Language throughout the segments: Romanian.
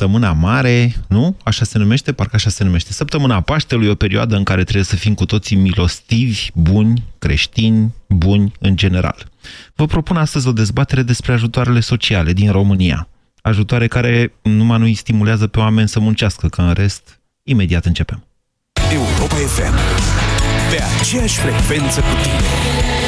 Săptămâna mare, nu? Așa se numește? Parcă așa se numește. Săptămâna Paștelui, o perioadă în care trebuie să fim cu toții milostivi, buni, creștini, buni în general. Vă propun astăzi o dezbatere despre ajutoarele sociale din România. Ajutoare care numai nu îi stimulează pe oameni să muncească, că în rest, imediat începem. Europa FM. Pe aceeași frecvență cu tine.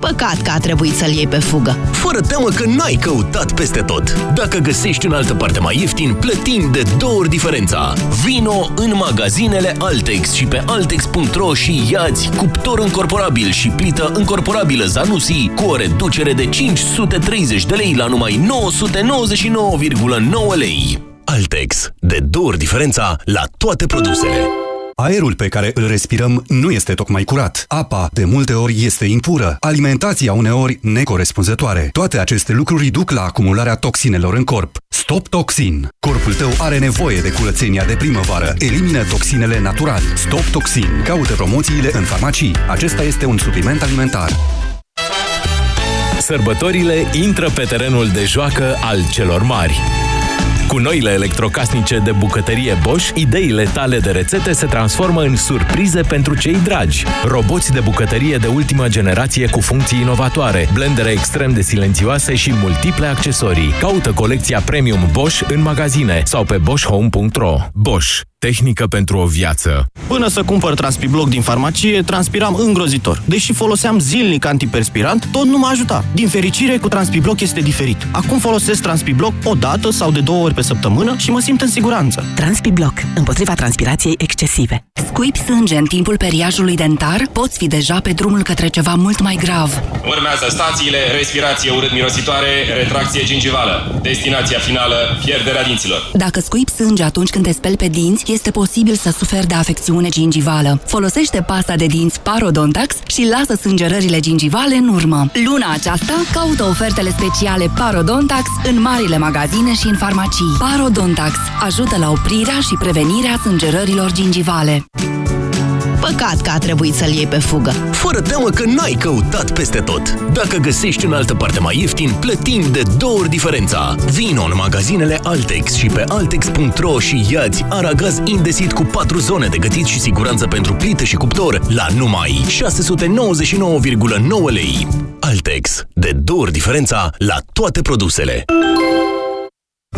Păcat că a trebuit să-l iei pe fugă. Fără teamă că n-ai căutat peste tot. Dacă găsești în altă parte mai ieftin, plătim de două ori diferența. Vino în magazinele Altex și pe altex.ro și iați cuptor încorporabil și plită încorporabilă Zanussi cu o reducere de 530 de lei la numai 999,9 lei. Altex. De două ori diferența la toate produsele. Aerul pe care îl respirăm nu este tocmai curat. Apa, de multe ori, este impură. Alimentația, uneori, necorespunzătoare. Toate aceste lucruri duc la acumularea toxinelor în corp. Stop Toxin. Corpul tău are nevoie de curățenia de primăvară. Elimină toxinele natural. Stop Toxin. Caută promoțiile în farmacii. Acesta este un supliment alimentar. Sărbătorile intră pe terenul de joacă al celor mari. Cu noile electrocasnice de bucătărie Bosch, ideile tale de rețete se transformă în surprize pentru cei dragi. Roboți de bucătărie de ultimă generație cu funcții inovatoare, blendere extrem de silențioase și multiple accesorii. Caută colecția Premium Bosch în magazine sau pe boschhome.ro. Bosch. Tehnică pentru o viață. Până să cumpăr Transpibloc din farmacie, transpiram îngrozitor. Deși foloseam zilnic antiperspirant, tot nu mă ajuta. Din fericire, cu Transpibloc este diferit. Acum folosesc Transpibloc o dată sau de două ori pe săptămână și mă simt în siguranță. Transpibloc. Împotriva transpirației excesive. Scuipi sânge în timpul periajului dentar, poți fi deja pe drumul către ceva mult mai grav. Urmează stațiile, respirație urât-mirositoare, retracție gingivală. Destinația finală, pierderea dinților. Dacă scuipi sânge atunci când te speli pe dinți, este posibil să suferi de afecțiune gingivală. Folosește pasta de dinți Parodontax și lasă sângerările gingivale în urmă. Luna aceasta, caută ofertele speciale Parodontax în marile magazine și în farmacii. Parodontax ajută la oprirea și prevenirea sângerărilor gingivale. Păcat că a trebuit să-l iei pe fugă. Fără teamă că n-ai căutat peste tot. Dacă găsești în altă parte mai ieftin, plătim de două ori diferența. Vino în magazinele Altex și pe altex.ro și iați aragaz indesit cu 4 zone de gătit și siguranță pentru plită și cuptor la numai 699,9 lei. Altex. De două ori diferența la toate produsele.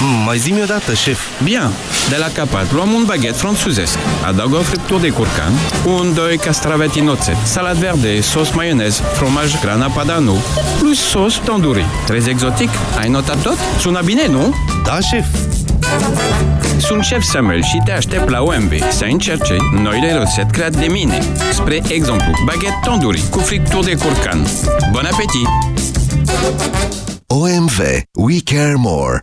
Mm, mai zi-mi odată, șef. Bine. De la capăt luăm un baghet franțuzesc. Adaugă o friptură de curcan, un, doi castraveti în oțet, salat verde, sos maionez, fromaj grana padano, plus sos tandoori. Trezi exotic? Ai notat tot? Sună bine, nu? Da, șef. Sunt șef Samuel și te aștept la OMB să încerce noile rețete create de mine. Spre exemplu, baghet tandoori cu friptură de curcan. Bon apetit! OMV. We care more.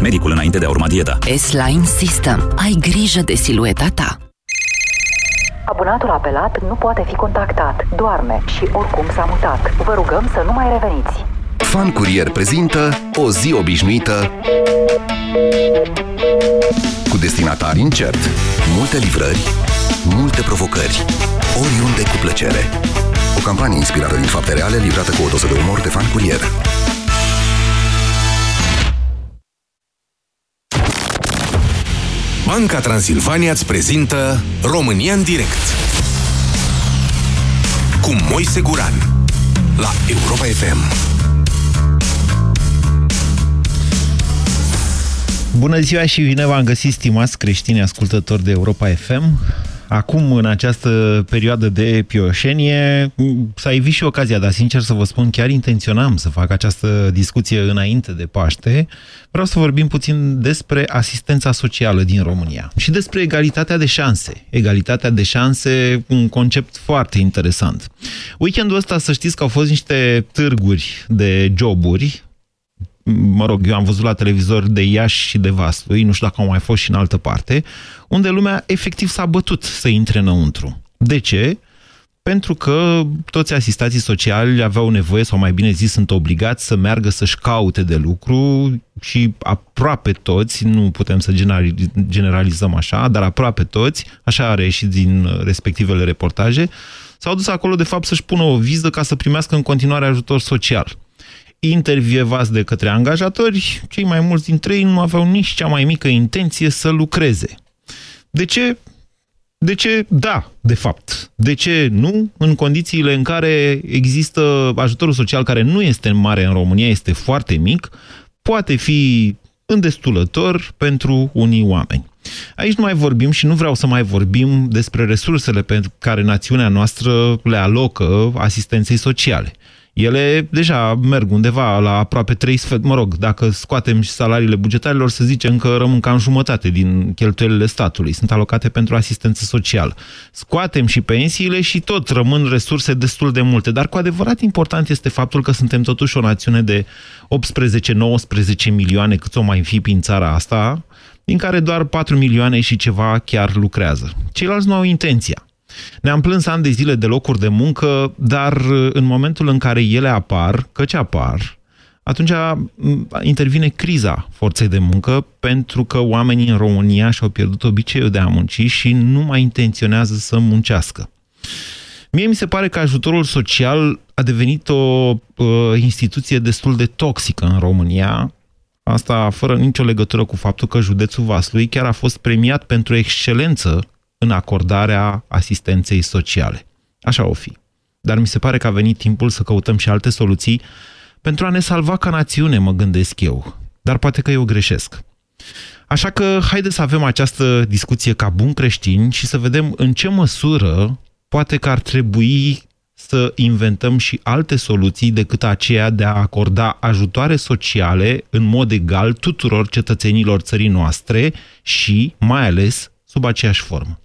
medicul înainte de a urma dieta. S-Line System. Ai grijă de silueta ta. Abonatul apelat nu poate fi contactat, doarme și oricum s-a mutat. Vă rugăm să nu mai reveniți. Fan Curier prezintă o zi obișnuită cu destinatari incert, multe livrări, de provocări. Oriunde cu plăcere. O campanie inspirată din fapte reale, livrată cu o doză de umor de fan curier. Banca Transilvania îți prezintă România în direct cu Moise Guran la Europa FM. Bună ziua și bine v-am găsit, stimați creștini ascultători de Europa FM. Acum, în această perioadă de pioșenie, s-a evit și ocazia, dar sincer să vă spun, chiar intenționam să fac această discuție înainte de Paște. Vreau să vorbim puțin despre asistența socială din România și despre egalitatea de șanse. Egalitatea de șanse, un concept foarte interesant. Weekendul ăsta, să știți că au fost niște târguri de joburi mă rog, eu am văzut la televizor de Iași și de Vaslui, nu știu dacă au mai fost și în altă parte, unde lumea efectiv s-a bătut să intre înăuntru. De ce? Pentru că toți asistații sociali aveau nevoie, sau mai bine zis, sunt obligați să meargă să-și caute de lucru și aproape toți, nu putem să generalizăm așa, dar aproape toți, așa are și din respectivele reportaje, s-au dus acolo de fapt să-și pună o viză ca să primească în continuare ajutor social intervievați de către angajatori, cei mai mulți dintre ei nu aveau nici cea mai mică intenție să lucreze. De ce? De ce da, de fapt? De ce nu? În condițiile în care există ajutorul social care nu este mare în România, este foarte mic, poate fi îndestulător pentru unii oameni. Aici nu mai vorbim și nu vreau să mai vorbim despre resursele pe care națiunea noastră le alocă asistenței sociale ele deja merg undeva la aproape 3 sfert, mă rog, dacă scoatem și salariile bugetarilor, să zicem că rămân cam jumătate din cheltuielile statului, sunt alocate pentru asistență socială. Scoatem și pensiile și tot rămân resurse destul de multe, dar cu adevărat important este faptul că suntem totuși o națiune de 18-19 milioane, cât o mai fi prin țara asta, din care doar 4 milioane și ceva chiar lucrează. Ceilalți nu au intenția. Ne-am plâns ani de zile de locuri de muncă, dar uh, în momentul în care ele apar, căci apar, atunci intervine criza forței de muncă pentru că oamenii în România și-au pierdut obiceiul de a munci și nu mai intenționează să muncească. Mie mi se pare că ajutorul social a devenit o uh, instituție destul de toxică în România, asta fără nicio legătură cu faptul că județul Vaslui chiar a fost premiat pentru excelență în acordarea asistenței sociale. Așa o fi. Dar mi se pare că a venit timpul să căutăm și alte soluții pentru a ne salva ca națiune, mă gândesc eu. Dar poate că eu greșesc. Așa că haideți să avem această discuție ca bun creștini și să vedem în ce măsură poate că ar trebui să inventăm și alte soluții decât aceea de a acorda ajutoare sociale în mod egal tuturor cetățenilor țării noastre și, mai ales, sub aceeași formă.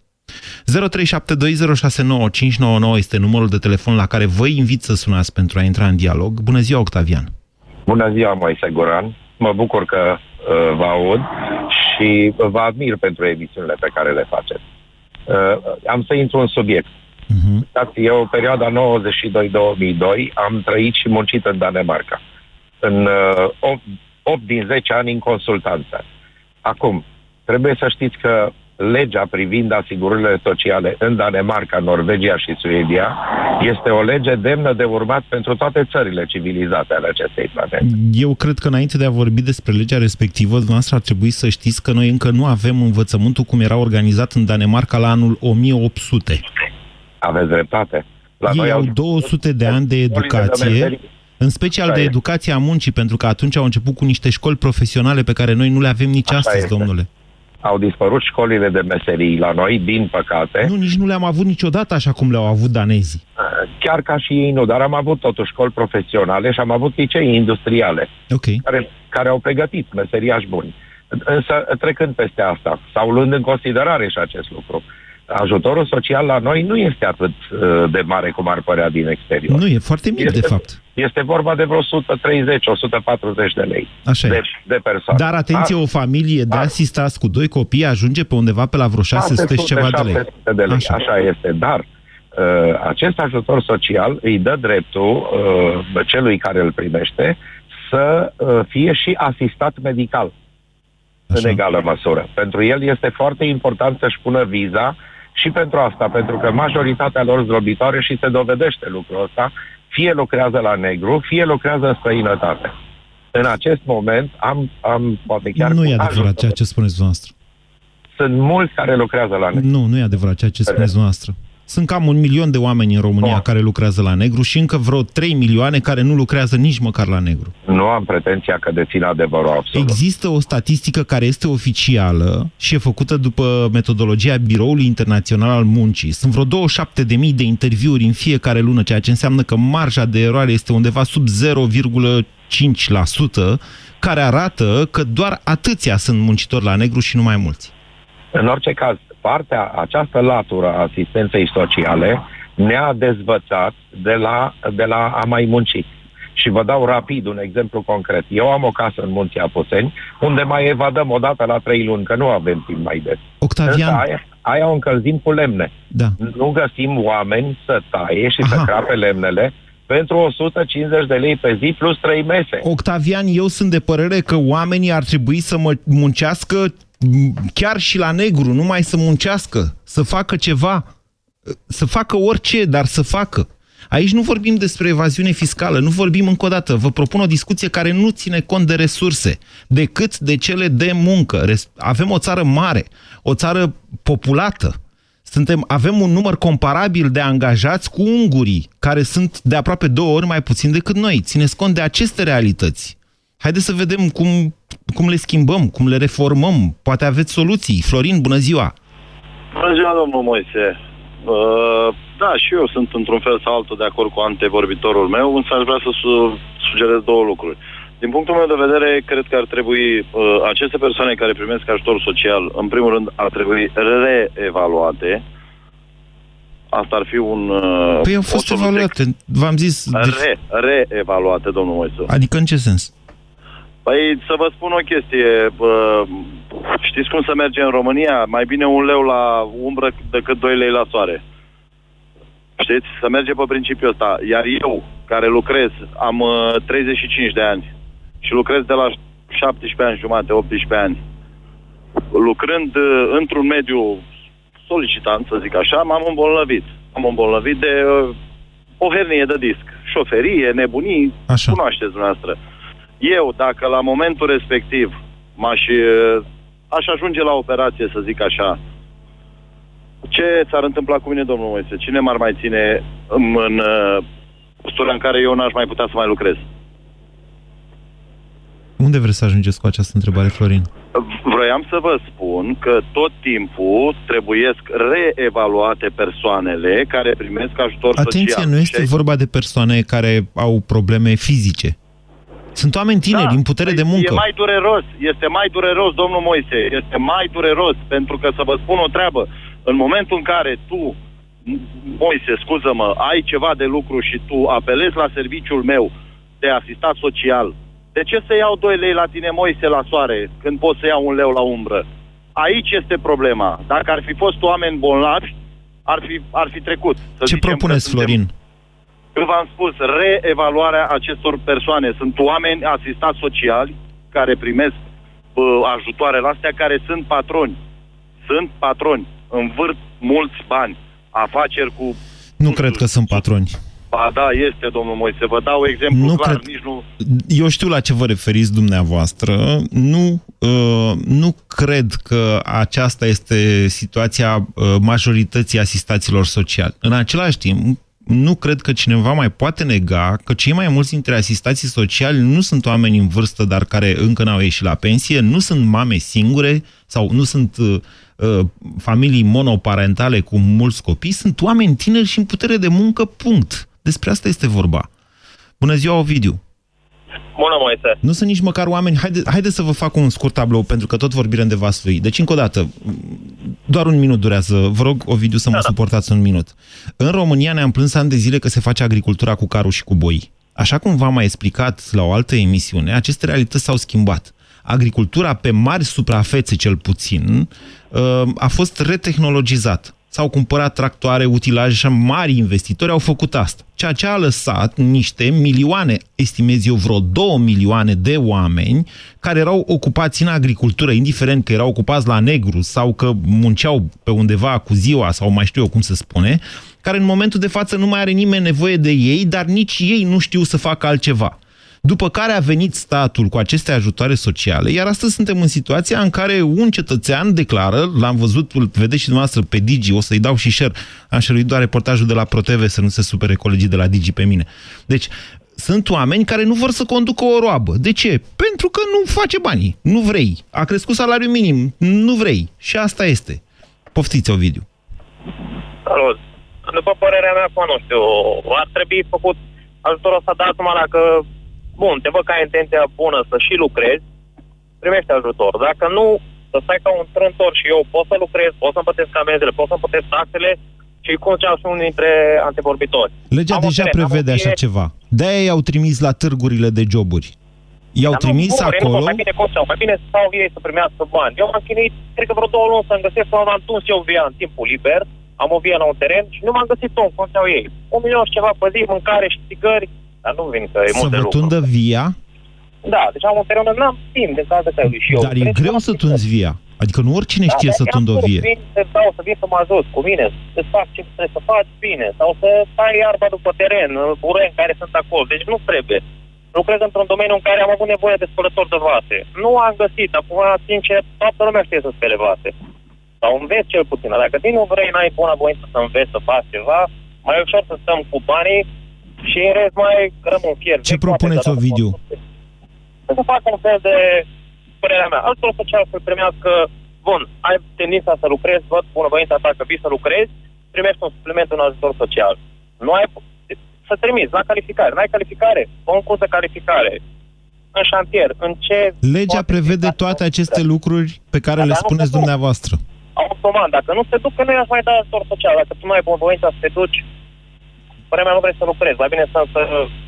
0372069599 este numărul de telefon la care vă invit să sunați pentru a intra în dialog. Bună ziua, Octavian! Bună ziua, Moise Goran! Mă bucur că uh, vă aud și vă admir pentru emisiunile pe care le faceți. Uh, am să intru în subiect. Uh-huh. Eu, perioada 92-2002, am trăit și muncit în Danemarca. În uh, 8, 8 din 10 ani în consultanță. Acum, trebuie să știți că legea privind asigurările sociale în Danemarca, Norvegia și Suedia este o lege demnă de urmat pentru toate țările civilizate ale acestei planete. Eu cred că înainte de a vorbi despre legea respectivă, dumneavoastră ar trebui să știți că noi încă nu avem învățământul cum era organizat în Danemarca la anul 1800. Aveți dreptate. La Ei noi au 200 de ani de educație, în special de educația muncii, pentru că atunci au început cu niște școli profesionale pe care noi nu le avem nici Așa astăzi, este. domnule au dispărut școlile de meserii la noi, din păcate. Nu, nici nu le-am avut niciodată așa cum le-au avut danezii. Chiar ca și ei nu, dar am avut totuși școli profesionale și am avut licei industriale okay. care, care au pregătit meseriași buni. Însă, trecând peste asta, sau luând în considerare și acest lucru, ajutorul social la noi nu este atât uh, de mare cum ar părea din exterior. Nu, e foarte mic, este, de fapt. Este vorba de vreo 130-140 de lei Așa de, e. de persoană. Dar atenție, A, o familie de asistați cu doi copii ajunge pe undeva pe la vreo 600 și ceva de lei. de lei. Așa. Așa este, dar uh, acest ajutor social îi dă dreptul uh, celui care îl primește să uh, fie și asistat medical Așa. în egală măsură. Pentru el este foarte important să-și pună viza Și pentru asta, pentru că majoritatea lor zdrobitoare și se dovedește lucrul ăsta, fie lucrează la negru, fie lucrează în străinătate. În acest moment am, am poate chiar... Nu e adevărat ceea ce spuneți dumneavoastră. Sunt mulți care lucrează la negru. Nu, nu e adevărat ceea ce spuneți dumneavoastră. Sunt cam un milion de oameni în România care lucrează la negru și încă vreo 3 milioane care nu lucrează nici măcar la negru. Nu am pretenția că dețin adevărul absolut. Există o statistică care este oficială și e făcută după metodologia Biroului Internațional al Muncii. Sunt vreo 27.000 de interviuri în fiecare lună, ceea ce înseamnă că marja de eroare este undeva sub 0,5%, care arată că doar atâția sunt muncitori la negru și nu mai mulți. În orice caz, partea, această latură a asistenței sociale ne-a dezvățat de la, de la a mai munci. Și vă dau rapid un exemplu concret. Eu am o casă în Munții Apuseni, unde mai evadăm o dată la trei luni, că nu avem timp mai des. Octavian... aia, aia o încălzim cu lemne. Da. Nu găsim oameni să taie și Aha. să crape lemnele pentru 150 de lei pe zi plus 3 mese. Octavian, eu sunt de părere că oamenii ar trebui să mă muncească chiar și la negru, nu mai să muncească, să facă ceva, să facă orice, dar să facă. Aici nu vorbim despre evaziune fiscală, nu vorbim încă o dată. Vă propun o discuție care nu ține cont de resurse, decât de cele de muncă. Avem o țară mare, o țară populată. Suntem, avem un număr comparabil de angajați cu ungurii, care sunt de aproape două ori mai puțin decât noi. Țineți cont de aceste realități. Haideți să vedem cum, cum le schimbăm, cum le reformăm. Poate aveți soluții. Florin, bună ziua! Bună ziua, domnul Moise. Uh, da, și eu sunt într-un fel sau altul de acord cu antevorbitorul meu, însă aș vrea să su- sugerez două lucruri. Din punctul meu de vedere, cred că ar trebui uh, aceste persoane care primesc ajutor social, în primul rând, ar trebui reevaluate. Asta ar fi un... Uh, păi au fost evaluate, v-am zis... Re, reevaluate, domnul Moise. Adică în ce sens? Păi să vă spun o chestie. Bă, știți cum se merge în România? Mai bine un leu la umbră decât doi lei la soare. Știți? Să merge pe principiul ăsta. Iar eu, care lucrez, am uh, 35 de ani și lucrez de la 17 ani jumate, 18 ani. Lucrând uh, într-un mediu solicitant, să zic așa, m-am îmbolnăvit. Am îmbolnăvit de uh, o hernie de disc. Șoferie, nebunii, Așa. cunoașteți dumneavoastră. Eu, dacă la momentul respectiv m-aș, aș ajunge la operație, să zic așa, ce s-ar întâmpla cu mine, domnul Moise? Cine m-ar mai ține în, în postura în care eu n-aș mai putea să mai lucrez? Unde vreți să ajungeți cu această întrebare, Florin? Vroiam să vă spun că tot timpul trebuiesc reevaluate persoanele care primesc ajutor Atenție, social. nu este vorba de persoane care au probleme fizice. Sunt oameni tineri, da, în putere de muncă. E mai dureros, este mai dureros, domnul Moise, este mai dureros, pentru că să vă spun o treabă, în momentul în care tu, Moise, scuză-mă, ai ceva de lucru și tu apelezi la serviciul meu de asistat social, de ce să iau 2 lei la tine, Moise, la soare, când pot să iau un leu la umbră? Aici este problema. Dacă ar fi fost oameni bolnavi, ar fi, ar fi trecut. Să Ce propuneți, suntem... Florin? Eu v-am spus, reevaluarea acestor persoane. Sunt oameni asistați sociali care primesc uh, ajutoare la astea, care sunt patroni. Sunt patroni. Învârt mulți bani. Afaceri cu... Nu cred că sunt patroni. Ba da, este, domnul Moise. Vă dau exemplu nu clar. Cred... Nici nu... Eu știu la ce vă referiți dumneavoastră. Nu, uh, nu cred că aceasta este situația uh, majorității asistaților sociali. În același timp, nu cred că cineva mai poate nega că cei mai mulți dintre asistații sociali nu sunt oameni în vârstă, dar care încă n-au ieșit la pensie, nu sunt mame singure sau nu sunt uh, uh, familii monoparentale cu mulți copii, sunt oameni tineri și în putere de muncă, punct. Despre asta este vorba. Bună ziua, Ovidiu! Bună, Moise! Nu sunt nici măcar oameni... Haide, haide să vă fac un scurt tablou, pentru că tot vorbim de Vaslui. Deci, încă o dată, doar un minut durează. Vă rog, Ovidiu, să mă da, da. suportați un minut. În România ne-am plâns ani de zile că se face agricultura cu carul și cu boi. Așa cum v-am mai explicat la o altă emisiune, aceste realități s-au schimbat. Agricultura, pe mari suprafețe cel puțin, uh, a fost retehnologizată s-au cumpărat tractoare, utilaje și mari investitori au făcut asta. Ceea ce a lăsat niște milioane, estimez eu vreo două milioane de oameni care erau ocupați în agricultură, indiferent că erau ocupați la negru sau că munceau pe undeva cu ziua sau mai știu eu cum se spune, care în momentul de față nu mai are nimeni nevoie de ei, dar nici ei nu știu să facă altceva. După care a venit statul cu aceste ajutoare sociale, iar astăzi suntem în situația în care un cetățean declară, l-am văzut, îl vedeți și dumneavoastră pe Digi, o să-i dau și share, am șeruit doar reportajul de la ProTV să nu se supere colegii de la Digi pe mine. Deci, sunt oameni care nu vor să conducă o roabă. De ce? Pentru că nu face banii. Nu vrei. A crescut salariul minim. Nu vrei. Și asta este. Poftiți, Ovidiu. Salut. După părerea mea, nu știu, ar trebui făcut ajutorul ăsta dat numai dacă bun, te văd că ai intenția bună să și lucrezi, primești ajutor. Dacă nu, să stai ca un trântor și eu pot să lucrez, pot să-mi plătesc amenzile, pot să-mi plătesc taxele și cum ce și unul dintre antevorbitori. Legea Am deja teren, prevede am o așa fie- ceva. De-aia i-au trimis la târgurile de joburi. I-au Dar nu, trimis nu, acolo... Nu, mai bine cum sau, mai bine să stau ei să primească bani. Eu m-am chinuit, cred că vreo două luni să-mi găsesc până am tuns eu via în timpul liber, am o via la un teren și nu m-am găsit om, cum au ei. Un milion și ceva pe zi, mâncare și țigări, dar nu vin că e Să mult de vă lucru. tundă via, Da, deci am un teren, n-am timp de cază că și eu. dar e greu să tunzi via. Adică nu oricine știe Da, să tundă o vie. Vin, să dau, să vin să mă ajut cu mine, să fac ce trebuie să faci bine, sau să tai iarba după teren, bureni care sunt acolo. Deci nu trebuie. Lucrez într-un domeniu în care am avut nevoie de spălători de vase. Nu am găsit. Acum, sincer, toată lumea știe să spele vase. Sau înveți cel puțin. Dacă din nu vrei, n-ai bună voință să înveți să faci ceva, mai ușor să stăm cu banii și în rest mai rămân fier. Ce propuneți, Ovidiu? Să facă un fel de părerea mea. Ajutor social să primească, bun, ai tendința să lucrezi, văd bunăvoința ta că vii să lucrezi, primești un supliment în ajutor social. Nu ai să trimiți la calificare. N-ai calificare? Fă un curs de calificare. În șantier. În ce... Legea prevede toate aceste lucruri pe care Da, le dar nu spuneți se duc. dumneavoastră. Automat. Dacă nu se duc, că nu i-aș mai da ajutor social. Dacă tu nu ai bunăvoința să te duci, părerea mea nu vrei să lucrezi. Mai bine să, să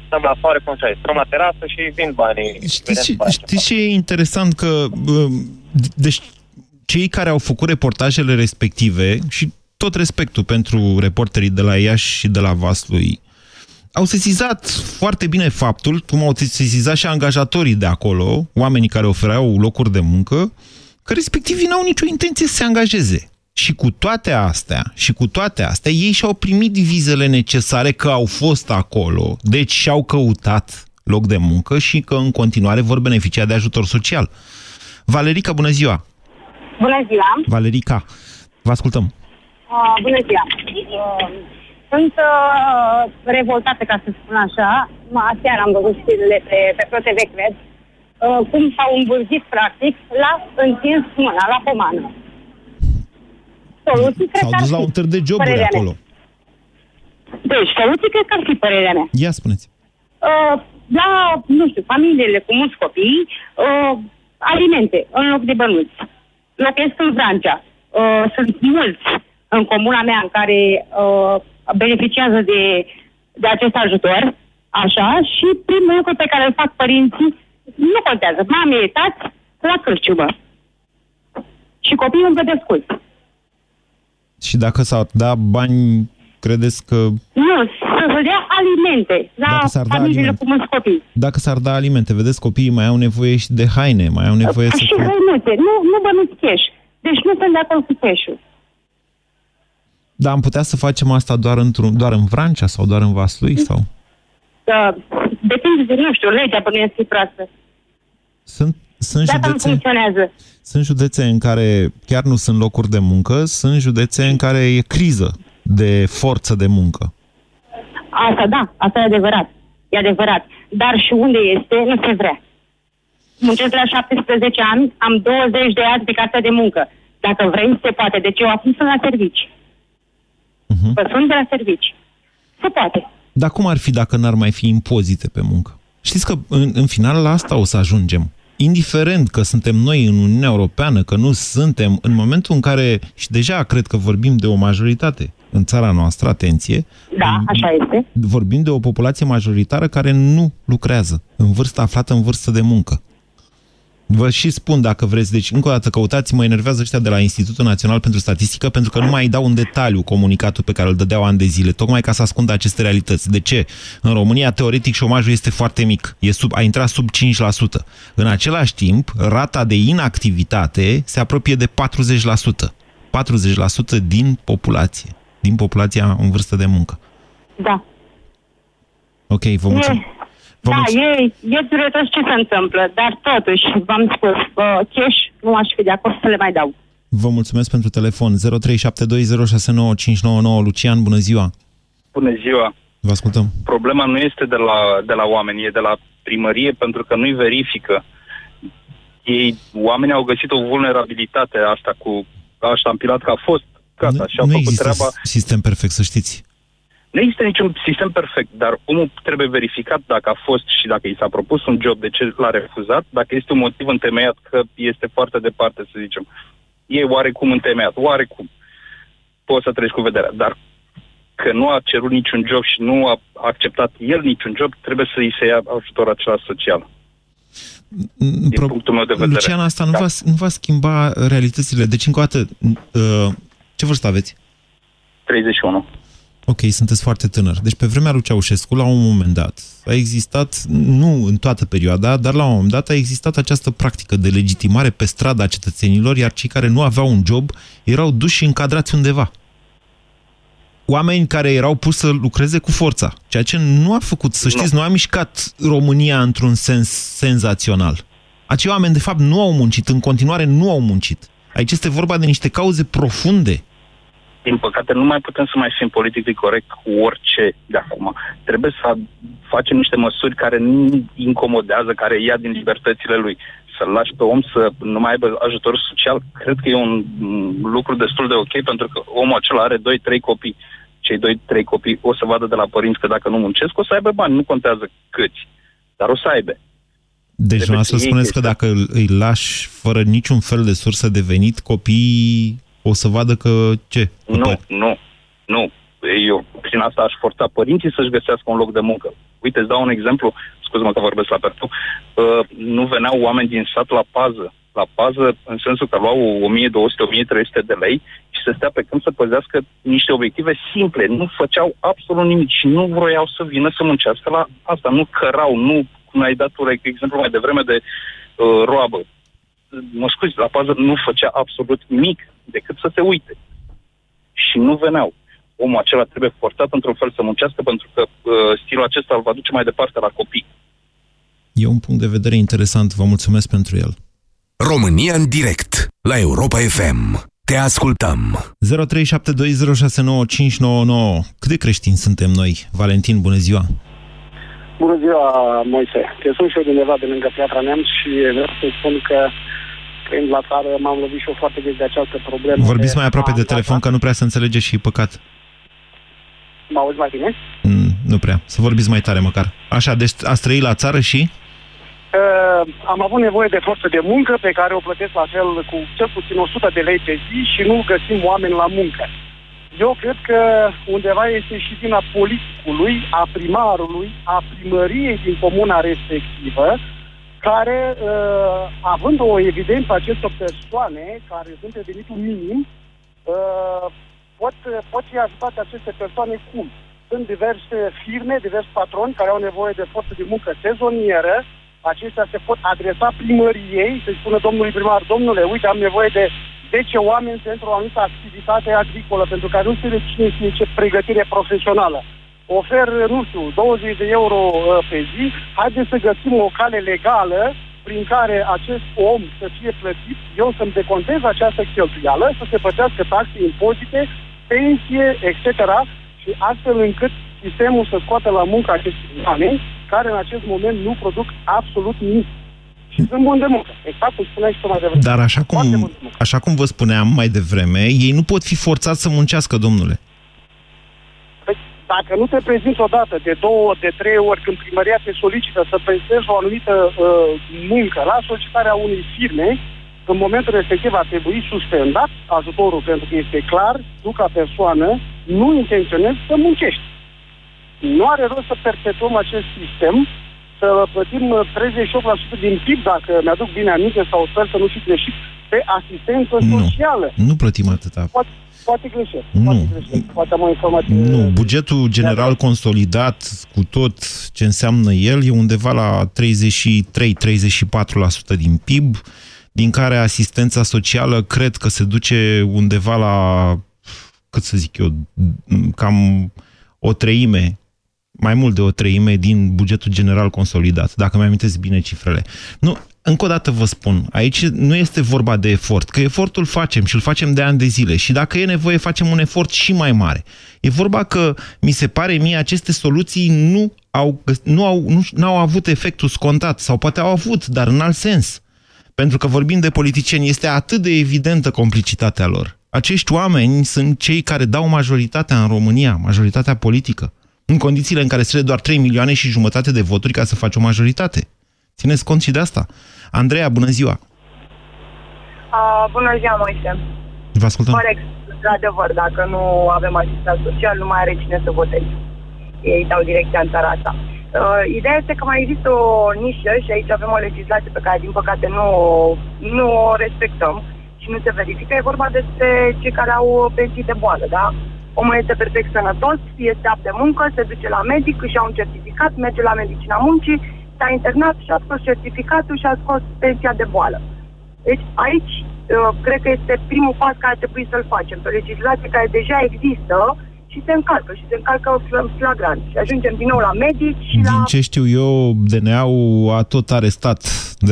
stăm la soare, cum și stăm la terasă și vin banii. Știți ce, știți ce e interesant? Că, uh, deci, cei care au făcut reportajele respective și tot respectul pentru reporterii de la Iași și de la Vaslui, au sesizat foarte bine faptul, cum au sesizat și angajatorii de acolo, oamenii care ofereau locuri de muncă, că respectivii n-au nicio intenție să se angajeze. Și cu toate astea, și cu toate astea, ei și-au primit vizele necesare că au fost acolo, deci și-au căutat loc de muncă și că în continuare vor beneficia de ajutor social. Valerica, bună ziua! Bună ziua! Valerica, vă ascultăm. Uh, bună ziua! Uh, sunt uh, revoltată, ca să spun așa. Mă, Aseară am văzut știrile pe, pe ProTV, cred, uh, cum s-au îmbulzit, practic, la întins mâna, la pomană. Soluții, cred S-au că ar dus la fi, un târg de joburi părerea mea. acolo. Deci, soluții, cred că ar fi părerea mea. Ia spuneți. Uh, la, nu știu, familiile cu mulți copii, uh, alimente în loc de bănuți. Locuiesc în Francia. Uh, sunt mulți în comuna mea în care uh, beneficiază de, de acest ajutor, așa, și primul lucru pe care îl fac părinții, nu contează, mame, tați, la cârciumă. Și copiii încă desculți. Și dacă s-ar da bani, credeți că Nu, să dea alimente la Dacă s-ar da familiile alimente. cu mulți copii. dacă s-ar da alimente, vedeți, copiii mai au nevoie și de haine, mai au nevoie să și fie... hăinuțe, nu, nu bănuți cash. Deci nu sunt de acord cu cash-ul. Dar am putea să facem asta doar, într-un, doar în Vrancea sau doar în Vaslui? Sau? Da, depinde de, nu știu, legea până este proastă. Sunt, sunt, Dacă nu județe, funcționează. Sunt județe în care chiar nu sunt locuri de muncă, sunt județe în care e criză de forță de muncă. Asta, da, asta e adevărat. E adevărat. Dar și unde este, nu se vrea. Muncesc la 17 ani, am 20 de ani pe cartea de muncă. Dacă vrei, se poate. Deci eu acum sunt la servici. Mhm. Vă sunt de la servici. Se poate. Dar cum ar fi dacă n-ar mai fi impozite pe muncă? Știți că în, în final la asta o să ajungem. Indiferent că suntem noi în Uniunea Europeană, că nu suntem, în momentul în care, și deja cred că vorbim de o majoritate în țara noastră, atenție, Da, așa este. vorbim de o populație majoritară care nu lucrează, în vârstă aflată în vârstă de muncă. Vă și spun dacă vreți, deci încă o dată căutați, mă enervează ăștia de la Institutul Național pentru Statistică pentru că nu mai dau în detaliu comunicatul pe care îl dădeau ani de zile, tocmai ca să ascundă aceste realități. De ce? În România, teoretic, șomajul este foarte mic, e sub, a intrat sub 5%. În același timp, rata de inactivitate se apropie de 40%. 40% din populație, din populația în vârstă de muncă. Da. Ok, vă mulțumesc. E, da, e, e dureros ce se întâmplă, dar totuși, v-am spus, uh, cash nu aș fi de acord să le mai dau. Vă mulțumesc pentru telefon. 0372069599 Lucian, bună ziua! Bună ziua! Vă ascultăm. Problema nu este de la, de la oameni, e de la primărie pentru că nu-i verifică. Ei, oamenii au găsit o vulnerabilitate asta cu așa ampilat că a fost, gata, și au nu făcut există treaba. sistem perfect, să știți. Nu există niciun sistem perfect, dar omul trebuie verificat dacă a fost și dacă i s-a propus un job, de ce l-a refuzat, dacă este un motiv întemeiat că este foarte departe, să zicem. E oarecum întemeiat, oarecum. Poți să treci cu vederea, dar că nu a cerut niciun job și nu a acceptat el niciun job, trebuie să îi se ia ajutor acela social. Din Pro... punctul meu de vedere. Lucian, asta nu, Da. va, nu va schimba realitățile. Deci, încă o dată, uh, ce vârstă aveți? 31. Ok, sunteți foarte tânăr. Deci pe vremea lui Ceaușescu, la un moment dat, a existat, nu în toată perioada, dar la un moment dat a existat această practică de legitimare pe strada cetățenilor, iar cei care nu aveau un job erau duși și încadrați undeva. Oameni care erau pus să lucreze cu forța, ceea ce nu a făcut, să știți, nu a mișcat România într-un sens senzațional. Acei oameni, de fapt, nu au muncit, în continuare nu au muncit. Aici este vorba de niște cauze profunde din păcate, nu mai putem să mai fim politic corect cu orice de acum. Trebuie să facem niște măsuri care nu incomodează, care ia din libertățile lui. Să-l lași pe om să nu mai aibă ajutor social, cred că e un mm, lucru destul de ok, pentru că omul acela are 2-3 copii. Cei 2-3 copii o să vadă de la părinți că dacă nu muncesc, o să aibă bani. Nu contează câți, dar o să aibă. Deci Trebuie vreau să să iei spuneți că chestia. dacă îl- îi lași fără niciun fel de sursă de venit, copiii o să vadă că ce? Nu, nu, nu. Eu prin asta aș forța părinții să-și găsească un loc de muncă. Uite, îți dau un exemplu, scuze-mă că vorbesc la pertu, uh, nu veneau oameni din sat la pază. La pază, în sensul că luau 1200-1300 de lei și să stea pe câmp să păzească niște obiective simple. Nu făceau absolut nimic și nu vroiau să vină să muncească la asta. Nu cărau, nu, cum ai dat tu exemplu mai devreme de uh, roabă. Mă scuzi, la pază nu făcea absolut nimic decât să se uite și nu veneau. Omul acela trebuie forțat într-un fel să muncească pentru că uh, stilul acesta îl va duce mai departe la copii. E un punct de vedere interesant, vă mulțumesc pentru el. România în direct la Europa FM. Te ascultăm. 0372069599. Cât de creștini suntem noi? Valentin, bună ziua! Bună ziua, Moise. Te sunt și eu de undeva de lângă Piatra Neamț și vreau să spun că trăind la țară m-am lovit și eu foarte des de această problemă. Vorbiți mai aproape Am de telefon, că nu prea se înțelege și e păcat. Mă auzi mai bine? Mm, nu prea. Să vorbiți mai tare măcar. Așa, deci ați trăit la țară și? Uh, am avut nevoie de forță de muncă pe care o plătesc la fel cu cel puțin 100 de lei pe zi și nu găsim oameni la muncă. Eu cred că undeva este și vina politicului, a primarului, a primăriei din comuna respectivă, care, uh, având o evidență acestor persoane care sunt de venitul minim, uh, pot, pot fi ajutate aceste persoane cum? Sunt diverse firme, diverse patroni care au nevoie de forță de muncă sezonieră, aceștia se pot adresa primăriei, să-i spună domnului primar, domnule, uite, am nevoie de 10 oameni pentru o anumită activitate agricolă, pentru care nu știu cine știe ce pregătire profesională. Ofer, nu știu, 20 de euro uh, pe zi, haideți să găsim o cale legală prin care acest om să fie plătit, eu să-mi decontez această cheltuială, să se plătească taxe, impozite, pensie, etc. și astfel încât sistemul să scoată la muncă acești oameni care în acest moment nu produc absolut nimic. Și sunt buni de muncă. Exact cum spuneai și tu mai devreme. Dar așa cum, așa cum vă spuneam mai devreme, ei nu pot fi forțați să muncească, domnule. Păi, dacă nu te prezinți odată, de două, de trei ori, când primăria te solicită să prestezi o anumită uh, muncă la solicitarea unei firme, în momentul respectiv ar trebui suspendat ajutorul, pentru că este clar, tu ca persoană nu intenționezi să muncești. Nu are rost să perpetuăm acest sistem să plătim uh, 38% din PIB, dacă mi-aduc bine aminte, sau sper să nu fi greșit, pe asistență Nu. socială. Nu plătim atâta. Poate, poate greșesc. Nu. Poate greșesc. Poate am o informație. Nu, bugetul general consolidat cu tot ce înseamnă el e undeva la 33-34% din PIB, din care asistența socială cred că se duce undeva la, cât să zic eu, cam o treime, mai mult de o treime din bugetul general consolidat, dacă mi amintesc bine cifrele. Nu, încă o dată vă spun, aici nu este vorba de efort, că efortul facem și îl facem de ani de zile și dacă e nevoie facem un efort și mai mare. E vorba că, mi se pare mie, aceste soluții nu au, găs- nu au, nu, nu au avut efectul scontat sau poate au avut, dar în alt sens. Pentru că vorbim de politicieni, este atât de evidentă complicitatea lor. Acești oameni sunt cei care dau majoritatea în România, majoritatea politică, în condițiile în care se doar 3 milioane și jumătate de voturi ca să faci o majoritate. Țineți cont și de asta. Andreea, bună ziua! Uh, bună ziua, Moise. Vă ascultăm. Corect, într-adevăr, dacă nu avem asistent social, nu mai are cine să voteze. Ei dau direcția în țara asta. Uh, ideea este că mai există o nișă și aici avem o legislație pe care, din păcate, nu, nu o respectăm și nu se verifică. E vorba despre cei care au pensii de boală, da? Omul este perfect sănătos, este apt de muncă, se duce la medic, își ia un certificat, merge la medicina muncii, s-a internat și a scos certificatul și a scos pensia de boală. Deci aici uh, cred că este primul pas care ar trebui să-l facem, pe o legislație care deja există și se încalcă, și se încalcă fl- flagrant. Și ajungem din nou la medici și la... Din ce știu eu, DNA-ul a tot arestat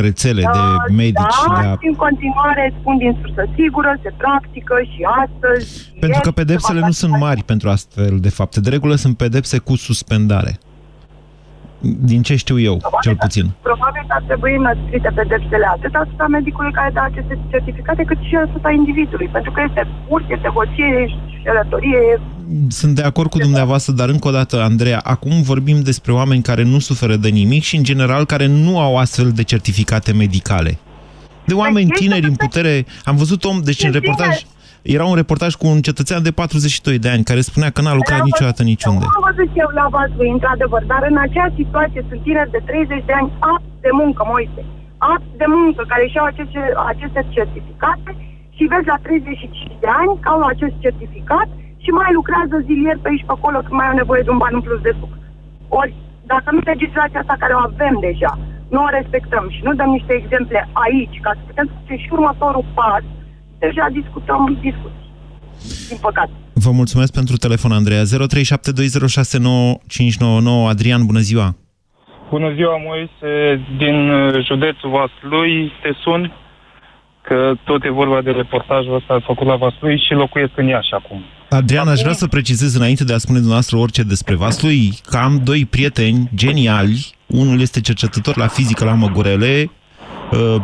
rețele de medici. Da, de a... și în continuare spun din sursă sigură, se practică și astăzi. și Pentru că ieri, pedepsele se va nu sunt mari pentru astfel de fapte. De regulă sunt pedepse cu suspendare. Din ce știu eu, cel puțin. Probabil că ar trebui înăsprite pedepsele atât asupra medicului care dă aceste certificate, cât și asupra individului. Pentru că este furt, este hoție, șelătorie, Sunt de acord cu dumneavoastră, dar încă o dată, Andreea, acum vorbim despre oameni care nu suferă de nimic și, în general, care nu au astfel de certificate medicale. De oameni tineri în putere. Am văzut om, deci în reportaj, era un reportaj cu un cetățean de 42 de ani care spunea că n-a lucrat niciodată niciunde. Am văzut eu la Vaslui, într-adevăr, dar în acea situație sunt tineri de 30 de ani apți de muncă, Moise. Apți de muncă, care și-au aceste, aceste certificate și vezi la 35 de ani că au acest certificat și mai lucrează zilier pe aici pe acolo când mai au nevoie de un ban în plus de suc. Ori, dacă nu legislația asta care o avem deja, nu o respectăm și nu dăm niște exemple aici, ca să putem face și următorul pas, deja discutăm discuții. Din păcate. Vă mulțumesc pentru telefon, Andreea. 0372069599. Adrian, bună ziua! Bună ziua, Moise, din uh, județul Vaslui. Te sun că tot e vorba de reportajul ăsta făcut la Vaslui și locuiesc în Iași acum. Adrian, aș vrea să precizez înainte de a spune dumneavoastră orice despre Vaslui, că am doi prieteni geniali. Unul este cercetător la fizică la Măgurele, uh,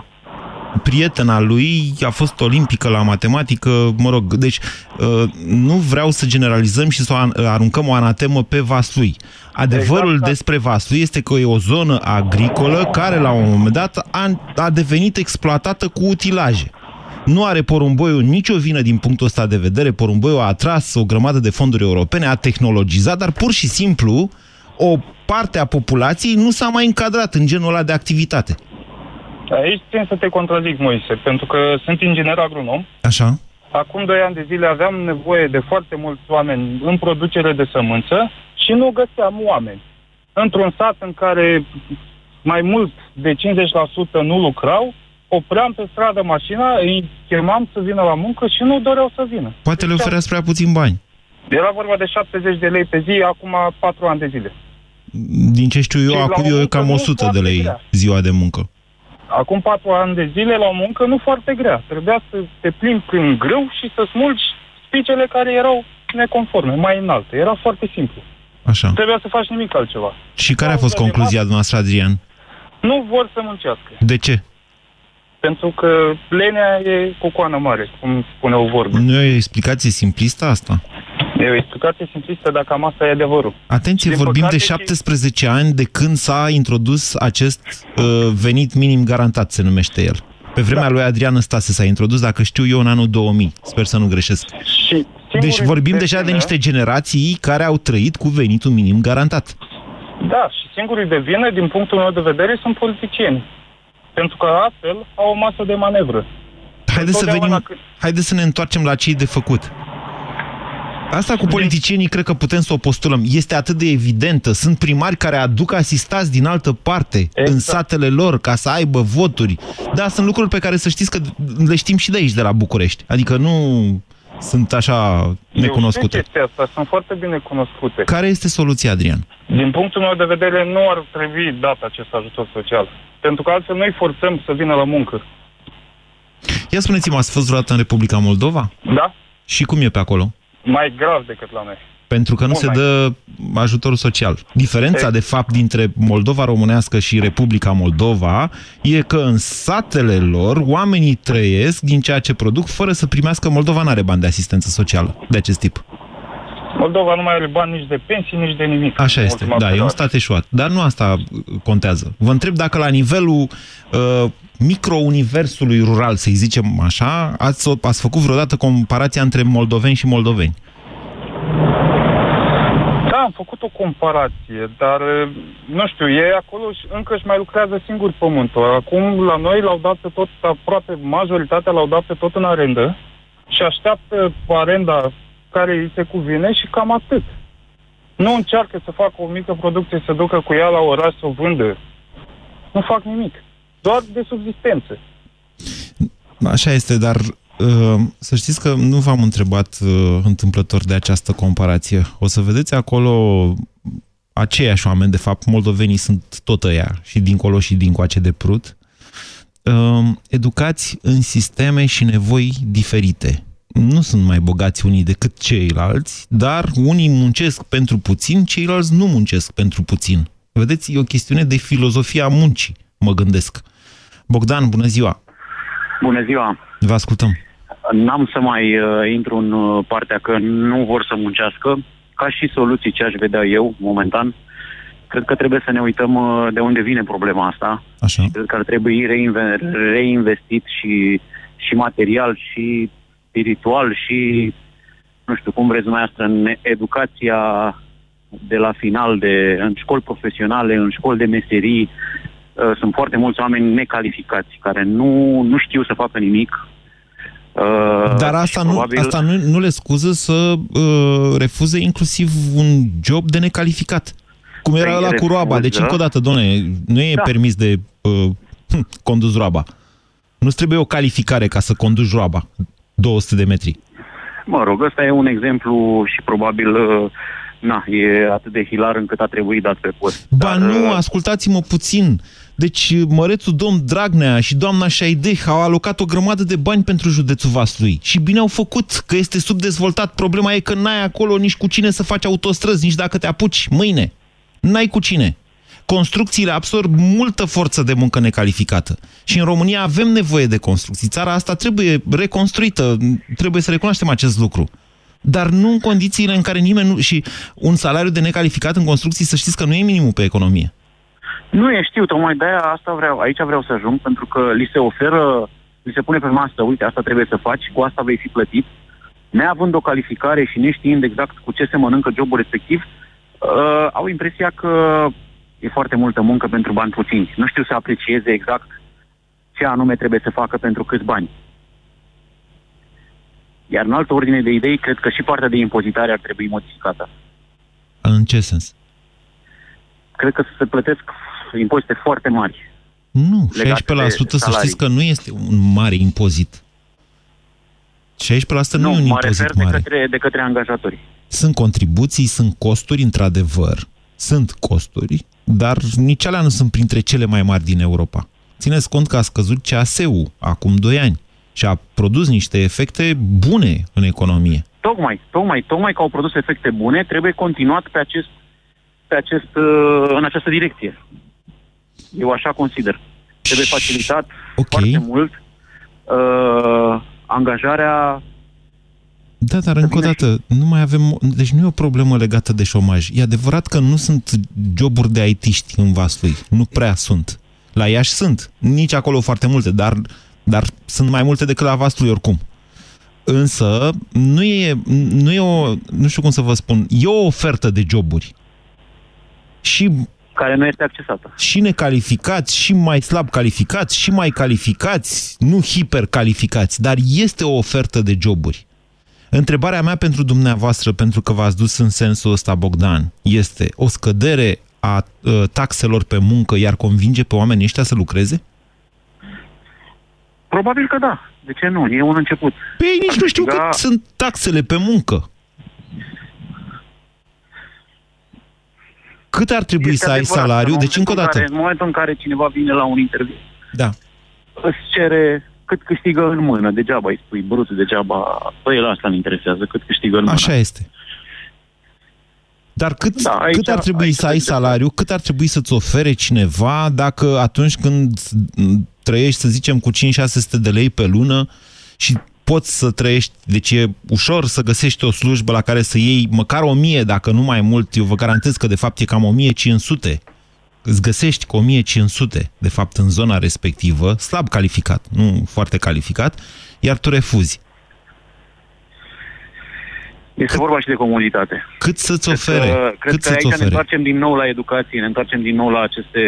prietena lui a fost olimpică la matematică, mă rog, deci uh, nu vreau să generalizăm și să o aruncăm o anatemă pe Vaslui. Adevărul exact. despre Vaslui este că e o zonă agricolă care la un moment dat a, a devenit exploatată cu utilaje. Nu are porumboiul nicio vină din punctul ăsta de vedere. Porumboiul a atras o grămadă de fonduri europene, a tehnologizat, dar pur și simplu o parte a populației nu s-a mai încadrat în genul ăla de activitate. Aici țin să te contrazic, Moise, pentru că sunt inginer agronom. Așa. Acum doi ani de zile aveam nevoie de foarte mulți oameni în producere de sămânță și nu găseam oameni. Într-un sat în care mai mult de 50% nu lucrau, opream pe stradă mașina, îi chemam să vină la muncă și nu doreau să vină. Poate le ofereați prea puțin bani. Era vorba de 70 de lei pe zi, acum 4 ani de zile. Din ce știu eu, Și la acum o e muncă cam nu 100 de foarte lei grea. ziua de muncă. Acum 4 ani de zile la o muncă nu foarte grea. Trebuia să te plimbi prin grâu și să smulgi spicele care erau neconforme, mai înalte. Era foarte simplu. Așa. Nu trebuia să faci nimic altceva. Și care a fost concluzia dumneavoastră, Adrian? Nu vor să muncească. De ce? Pentru că lenea e cu coană mare, cum spune o vorbă. Nu e o explicație simplistă asta? E o explicație simplistă, dar cam asta e adevărul. Atenție, Din vorbim de păcate 17 ani de când s-a introdus acest uh, venit minim garantat, se numește el. Pe vremea Da. lui Adrian Stase s-a introdus, dacă știu eu, în anul 2000. Sper să nu greșesc. Și Deci vorbim deja de niște generații care au trăit cu venitul minim garantat. Da, și singurii de vină, din punctul meu de vedere, sunt politicieni. Pentru că astfel au o masă de manevră. Haideți să, Întotdeauna venim, haideți să ne întoarcem la cei de făcut. Asta cu politicienii cred că putem să o postulăm. Este atât de evidentă. Sunt primari care aduc asistați din altă parte exact. în satele lor ca să aibă voturi. Da, sunt lucruri pe care să știți că le știm și de aici, de la București. Adică nu sunt așa necunoscute. Eu știu chestia asta, sunt foarte bine cunoscute. Care este soluția, Adrian? Din punctul meu de vedere, nu ar trebui dat acest ajutor social. Pentru că altfel noi forțăm să vină la muncă. Ia spuneți-mă, ați fost vreodată în Republica Moldova? Da? Și cum e pe acolo? Mai grav decât la noi. Pentru că nu Mult se mai dă ajutorul social. Diferența, Ei. de fapt, dintre Moldova românească și Republica Moldova e că în satele lor oamenii trăiesc din ceea ce produc fără să primească Moldova nu are bani de asistență socială de acest tip. Moldova nu mai are bani nici de pensii, nici de nimic. Așa În este, ultima da, e un perioadă. stat eșuat. Dar nu asta uh, contează. Vă întreb dacă la nivelul uh, micro-universului rural, să-i zicem așa, ați, ați făcut vreodată comparația între moldoveni și moldoveni. Da, am făcut o comparație, dar eh, nu știu, ei acolo și- încă își mai lucrează singur pământul. Acum la noi l-au dat pe tot, aproape majoritatea l-au dat pe tot în arendă și așteaptă arenda care îi se cuvine și cam atât. Nu încearcă să facă o mică producție, să ducă cu ea la oraș să o vândă. Nu fac nimic. Doar de subzistență. Așa este, dar uh, să știți că nu v-am întrebat uh, întâmplător de această comparație. O să vedeți acolo aceiași oameni, de fapt, moldovenii sunt tot ăia, și dincolo și dincoace de prut, uh, educați în sisteme și nevoi diferite. Nu sunt mai bogați unii decât ceilalți, dar unii muncesc pentru puțin, ceilalți nu muncesc pentru puțin. Vedeți, e o chestiune de filozofia muncii, mă gândesc. Bogdan, bună ziua! Bună ziua! Vă ascultăm. N-am să mai uh, intru în uh, partea că nu vor să muncească. Ca și soluții ce aș vedea eu, momentan, cred că trebuie să ne uităm uh, de unde vine problema asta. Așa. Cred că ar trebui reinve- reinvestit și, și material, și spiritual, și nu știu cum vreți dumneavoastră, în educația de la final, de, în școli profesionale, în școli de meserii. Uh, Sunt foarte mulți oameni necalificați care nu, nu știu să facă nimic. Uh, Dar asta, și nu, probabil- asta nu, nu le scuză să uh, refuze inclusiv un job de necalificat. Cum era Păi, la cu roaba. refuză. Deci, încă o dată, doamne, nu e Da. permis de uh, hm, condus roaba. Nu trebuie o calificare ca să conduci roaba. 200 de metri. Mă rog, ăsta e un exemplu și probabil uh, na, e atât de hilar încât a trebuit dat pe post. Ba nu, ascultați-mă puțin. Deci, mărețul domn Dragnea și doamna Șaideh au alocat o grămadă de bani pentru județul Vaslui. Și bine au făcut, că este subdezvoltat. Problema e că n-ai acolo nici cu cine să faci autostrăzi, nici dacă te apuci mâine. N-ai cu cine. Construcțiile absorb multă forță de muncă necalificată. Și în România avem nevoie de construcții. Țara asta trebuie reconstruită. Trebuie să recunoaștem acest lucru. Dar nu în condițiile în care nimeni nu... Și un salariu de necalificat în construcții, să știți că nu e minimul pe economie. Nu e, știu, tocmai de aia asta vreau, aici vreau să ajung, pentru că li se oferă, li se pune pe masă, uite, asta trebuie să faci, cu asta vei fi plătit. Neavând o calificare și neștiind exact cu ce se mănâncă jobul respectiv, uh, au impresia că e foarte multă muncă pentru bani puțini. Nu știu să aprecieze exact ce anume trebuie să facă pentru câți bani. Iar în altă ordine de idei, cred că și partea de impozitare ar trebui modificată. În ce sens? Cred că se plătesc impozite foarte mari. Nu, 16% legate de să salarii. știți că nu este un mare impozit. 16% nu, e un mă impozit refer de mare. către, de către angajatori. Sunt contribuții, sunt costuri, într-adevăr. Sunt costuri, dar nici alea nu sunt printre cele mai mari din Europa. Țineți cont că a scăzut CAS-ul acum 2 ani și a produs niște efecte bune în economie. Tocmai, tocmai, tocmai că au produs efecte bune, trebuie continuat pe acest, pe acest, uh, în această direcție. Eu așa consider. Trebuie facilitat okay. foarte mult uh, angajarea Da, dar încă o dată, nu mai avem... Deci nu e o problemă legată de șomaj. E adevărat că nu sunt joburi de IT-ști în Vaslui. Nu prea sunt. La Iași sunt. Nici acolo foarte multe, dar, dar sunt mai multe decât la Vaslui oricum. Însă, nu e, nu e o... Nu știu cum să vă spun. E o ofertă de joburi. Și care nu este accesată. Și necalificați, și mai slab calificați, și mai calificați, nu hipercalificați, dar este o ofertă de joburi. Întrebarea mea pentru dumneavoastră, pentru că v-ați dus în sensul ăsta, Bogdan, este o scădere a uh, taxelor pe muncă iar convinge pe oamenii ăștia să lucreze? Probabil că da. De ce nu? E un început. Păi nici nu știu da. cât sunt taxele pe muncă. Cât ar trebui este să ai salariu? Deci, încă o dată. În, care, în momentul în care cineva vine la un interviu, da. îți cere cât câștigă în mână. Degeaba îi spui brut, degeaba... Păi el asta îl interesează, cât câștigă în mână. Așa este. Dar cât, da, aici, cât ar trebui să ai salariu, cât ar trebui să-ți ofere cineva dacă atunci când trăiești, să zicem, cu 5-600 de lei pe lună și poți să trăiești, deci e ușor să găsești o slujbă la care să iei măcar 1000, dacă nu mai mult, eu vă garantez că de fapt e cam 1500. Îți găsești cu 1500, de fapt, în zona respectivă, slab calificat, nu foarte calificat, iar tu refuzi. Este cât, vorba și de comunitate. Cât să-ți ofere? Cred că, cred cât că aici ofere? ne întoarcem din nou la educație, ne întoarcem din nou la aceste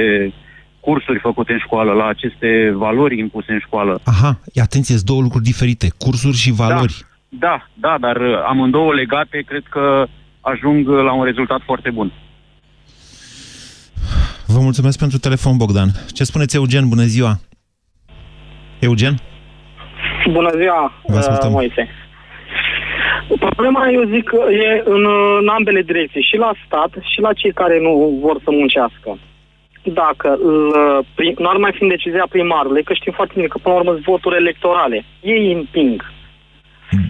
cursuri făcute în școală, la aceste valori impuse în școală. Aha, atenție, sunt două lucruri diferite, cursuri și valori. Da, da, da dar uh, amândouă legate, cred că ajung la un rezultat foarte bun. Vă mulțumesc pentru telefon, Bogdan. Ce spuneți, Eugen? Bună ziua! Eugen? Bună ziua, Vă ascultăm. uh, Moise. Problema, eu zic, e în, în ambele direcții, și la stat, și la cei care nu vor să muncească. Dacă uh, nu ar mai fi în decizia primarului, că știm foarte bine că, până la urmă, sunt voturi electorale. Ei împing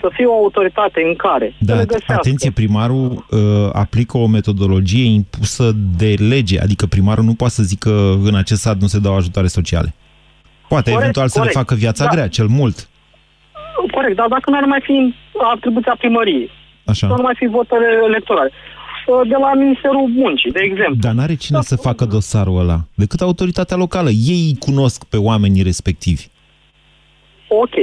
să fie o autoritate în care da, să atenție, primarul uh, aplică o metodologie impusă de lege, adică primarul nu poate să zică în acest sat nu se dau ajutoare sociale. Poate corect, eventual să corect. le facă viața da. grea, cel mult. Corect, dar dacă nu ar mai fi atribuția primăriei, Așa. nu ar mai fi votări electorale, uh, de la Ministerul Muncii, de exemplu. Dar n-are cine da. să facă dosarul ăla, decât autoritatea locală. Ei cunosc pe oamenii respectivi ok,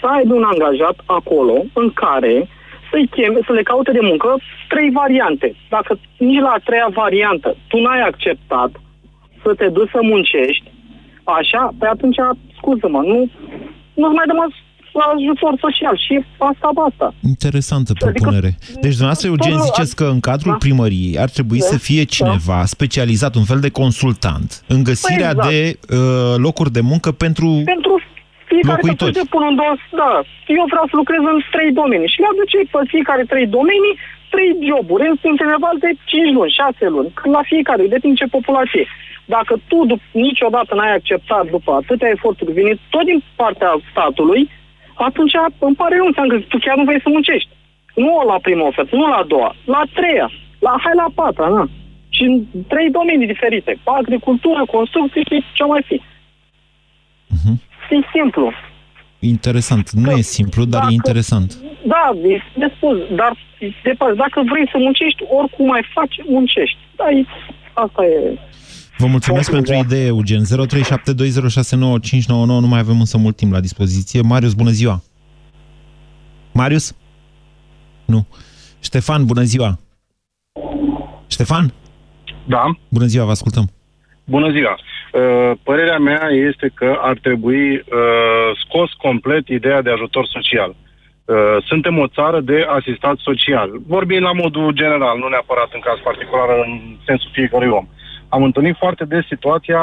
să aibă un angajat acolo în care să-i cheme, să le caute de muncă trei variante. Dacă nici la a treia variantă tu n-ai acceptat să te duci să muncești, așa, pe atunci, scuză-mă, nu, nu mai dăm ajutor social și asta basta. Interesantă adică propunere. Adică, deci, dumneavoastră, Eugen, ziceți că în cadrul da? primăriei ar trebui da? să fie da. cineva da? specializat, un fel de consultant, în găsirea păi exact. de uh, locuri de muncă pentru, pentru fiecare Locuitori. să pun în două... Da, eu vreau să lucrez în trei domenii și le aduce pe fiecare trei domenii trei joburi, în interval de 5 luni, 6 luni, la fiecare, depinde ce populație. Dacă tu dup- niciodată n-ai acceptat după atâtea eforturi venit tot din partea statului, atunci îmi pare rău, înseamnă că tu chiar nu vrei să muncești. Nu la prima ofertă, nu la a doua, la a treia, la, hai la a patra, na. Și în trei domenii diferite, agricultură, construcții și ce mai fi. Uh-huh. E simplu. Interesant. Nu că, e simplu, dar dacă, e interesant. Da, e de spus, dar de dacă vrei să muncești, oricum mai faci, muncești. Da, e, asta e... Vă mulțumesc pentru da. idee, Eugen. 0372069599, nu mai avem însă mult timp la dispoziție. Marius, bună ziua! Marius? Nu. Ștefan, bună ziua! Ștefan? Da. Bună ziua, vă ascultăm. Bună ziua. Uh, părerea mea este că ar trebui uh, scos complet ideea de ajutor social. Uh, suntem o țară de asistat social. Vorbim la modul general, nu neapărat în caz particular, în sensul fiecărui om. Am întâlnit foarte des situația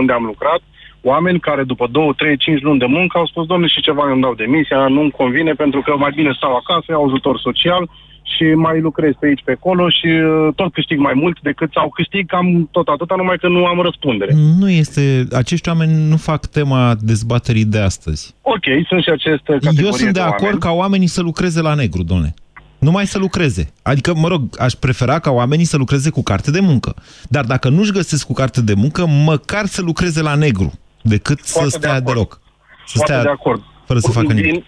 unde am lucrat, oameni care după 2, 3, 5 luni de muncă au spus, domnule, și ceva îmi dau demisia, nu-mi convine pentru că mai bine stau acasă, iau ajutor social și mai lucrez pe aici, pe acolo și uh, tot câștig mai mult decât sau câștig cam tot atâta, numai că nu am răspundere. Nu este, acești oameni nu fac tema dezbaterii de astăzi. Ok, sunt și aceste categorii Eu sunt de, de acord oameni. ca oamenii să lucreze la negru, domnule. Numai să lucreze. Adică, mă rog, aș prefera ca oamenii să lucreze cu carte de muncă. Dar dacă nu-și găsesc cu carte de muncă, măcar să lucreze la negru, decât Foarte să stea de deloc. Să Foarte stea de acord. fără să facă nimic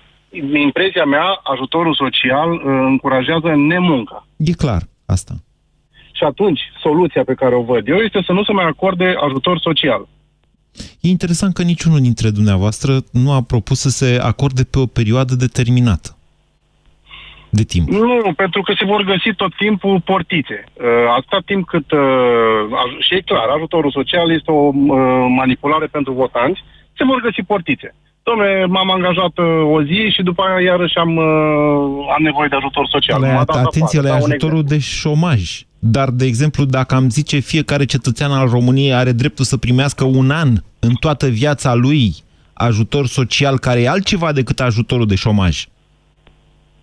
impresia mea, ajutorul social uh, încurajează nemunca. E clar, asta. Și atunci, soluția pe care o văd eu este să nu se mai acorde ajutor social. E interesant că niciunul dintre dumneavoastră nu a propus să se acorde pe o perioadă determinată. De timp? Nu, pentru că se vor găsi tot timpul portițe. Uh, atâta timp cât, uh, aj- și e clar, ajutorul social este o uh, manipulare pentru votanți, se vor găsi portițe. Dom'le, m-am angajat uh, o zi și după aia iarăși am, uh, am nevoie de ajutor social. La, M-a dat atenție afară, la dau un ajutorul de șomaj. Dar, de exemplu, dacă am zice fiecare cetățean al României are dreptul să primească un an în toată viața lui ajutor social care e altceva decât ajutorul de șomaj.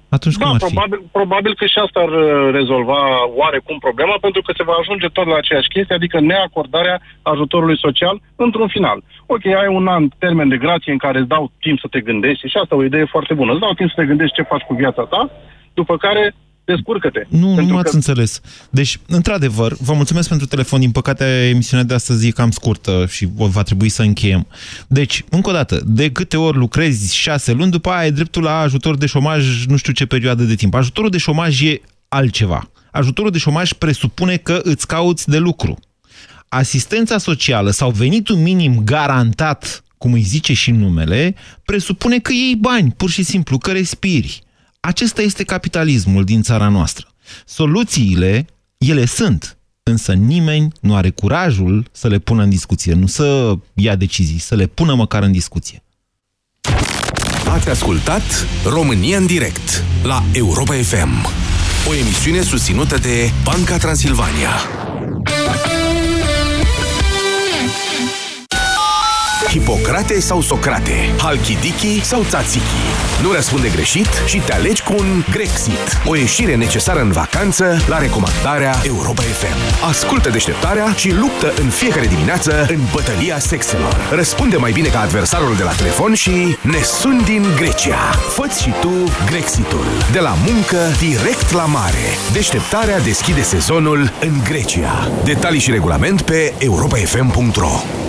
Atunci Da, cum ar fi? probabil, probabil că și asta ar uh, rezolva oarecum problema, pentru că se va ajunge tot la aceeași chestie, adică neacordarea ajutorului social într-un final. Ok, ai un an termen de grație în care îți dau timp să te gândești și asta e o idee foarte bună. Îți dau timp să te gândești ce faci cu viața ta, după care descurcă-te. Nu, nu m-ați că- înțeles. Deci, într-adevăr, vă mulțumesc pentru telefon. Din păcate, emisiunea de astăzi e cam scurtă și o va trebui să încheiem. Deci, încă o dată, de câte ori lucrezi șase luni, după aia ai dreptul la ajutor de șomaj nu știu ce perioadă de timp. Ajutorul de șomaj e altceva. Ajutorul de șomaj presupune că îți cauți de lucru. Asistența socială sau venitul minim garantat, cum îi zice și numele, presupune că iei bani, pur și simplu, că respiri. Acesta este capitalismul din țara noastră. Soluțiile, ele sunt, însă nimeni nu are curajul să le pună în discuție, nu să ia decizii, să le pună măcar în discuție. Ați ascultat România în direct la Europa FM. O emisiune susținută de Banca Transilvania. Hipocrate sau Socrate, Halkidiki sau Tzatziki. Nu răspunde greșit și te alegi cu un Grexit. O ieșire necesară în vacanță la recomandarea Europa FM. Ascultă deșteptarea și luptă în fiecare dimineață în bătălia sexelor. Răspunde mai bine ca adversarul de la telefon și ne suni din Grecia. Făți și tu Grexitul. De la muncă direct la mare. Deșteptarea deschide sezonul în Grecia. Detalii și regulament pe europafm.ro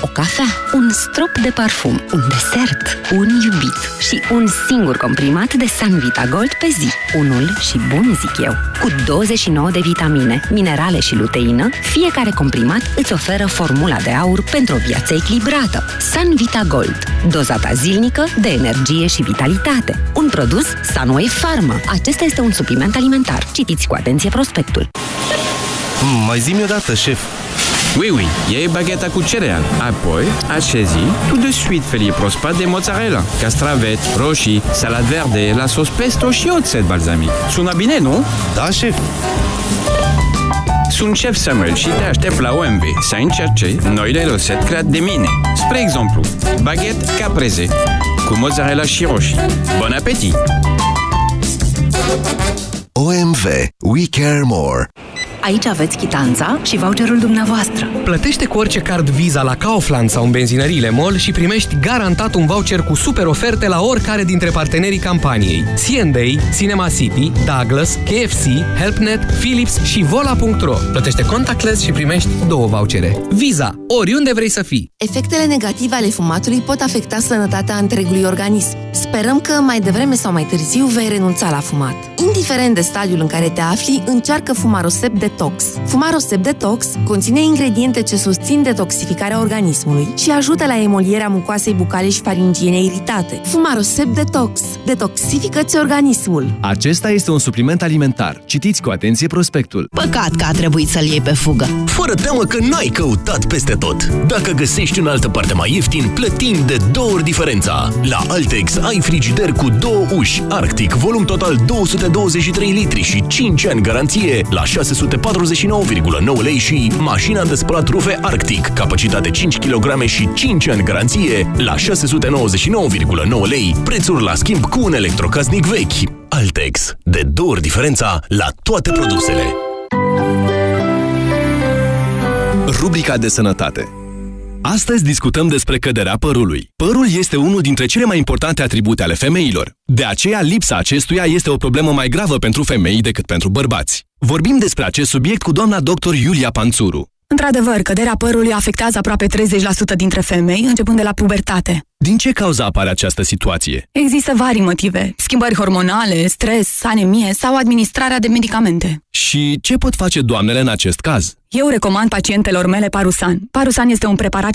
O cafea, un strop de parfum, un desert, un iubit și un singur comprimat de Sanvita Gold pe zi. Unul și bun, zic eu. Cu 29 de vitamine, minerale și luteină, fiecare comprimat îți oferă formula de aur pentru o viață echilibrată. Sanvita Gold. Doza ta zilnică de energie și vitalitate. Un produs Sunway Pharma. Acesta este un supliment alimentar. Citiți cu atenție prospectul. Mm, mai zi-mi odată, șef. Oui, oui, iei bagheta cu cereal. Apoi, așezi tout de suite felie prospat de mozzarella, castraveți, roșii, salad verde, la sos pesto și oțet balsamic. Sună bine, nu? Da, șef. Sunt șef Samuel și te aștept la OMV să încerce noile rețete create de mine. Spre exemplu, baguette caprese cu mozzarella și roșii. Bon appetit! OMV. We care more. Aici aveți chitanța și voucherul dumneavoastră. Plătește cu orice card Visa la Kaufland sau în benzinăriile MOL și primești garantat un voucher cu super oferte la oricare dintre partenerii campaniei. C&A, Cinema City, Douglas, KFC, HelpNet, Philips și Vola.ro. Plătește contactless și primești două vouchere. Visa, oriunde vrei să fii. Efectele negative ale fumatului pot afecta sănătatea întregului organism. Sperăm că mai devreme sau mai târziu vei renunța la fumat. Indiferent de stadiul în care te afli, încearcă Fumarosep Detox. Fumarosep Detox conține ingrediente ce susțin detoxificarea organismului și ajută la emolierea mucoasei bucale și faringiene iritate. Fumarosep Detox. Detoxifică-ți organismul. Acesta este un supliment alimentar. Citiți cu atenție prospectul. Păcat că a trebuit să-l iei pe fugă. Fără teamă că n-ai căutat peste tot. Dacă găsești în altă parte mai ieftin, plătim de două ori diferența. La Altex ai frigider cu două uși, Arctic, volum total 223 litri și 5 ani garanție la 649,9 lei și mașina de spălat rufe Arctic, capacitate 5 kg și 5 ani garanție la 699,9 lei, prețuri la schimb cu un electrocasnic vechi. Altex, de două ori diferența la toate produsele. rubrica de sănătate. Astăzi discutăm despre căderea părului. Părul este unul dintre cele mai importante atribute ale femeilor. De aceea, lipsa acestuia este o problemă mai gravă pentru femei decât pentru bărbați. Vorbim despre acest subiect cu doamna dr. Iulia Panțuru. Într-adevăr, căderea părului afectează aproape 30% dintre femei, începând de la pubertate. Din ce cauza apare această situație? Există vari motive. Schimbări hormonale, stres, anemie sau administrarea de medicamente. Și ce pot face doamnele în acest caz? Eu recomand pacientelor mele Parusan. Parusan este un preparat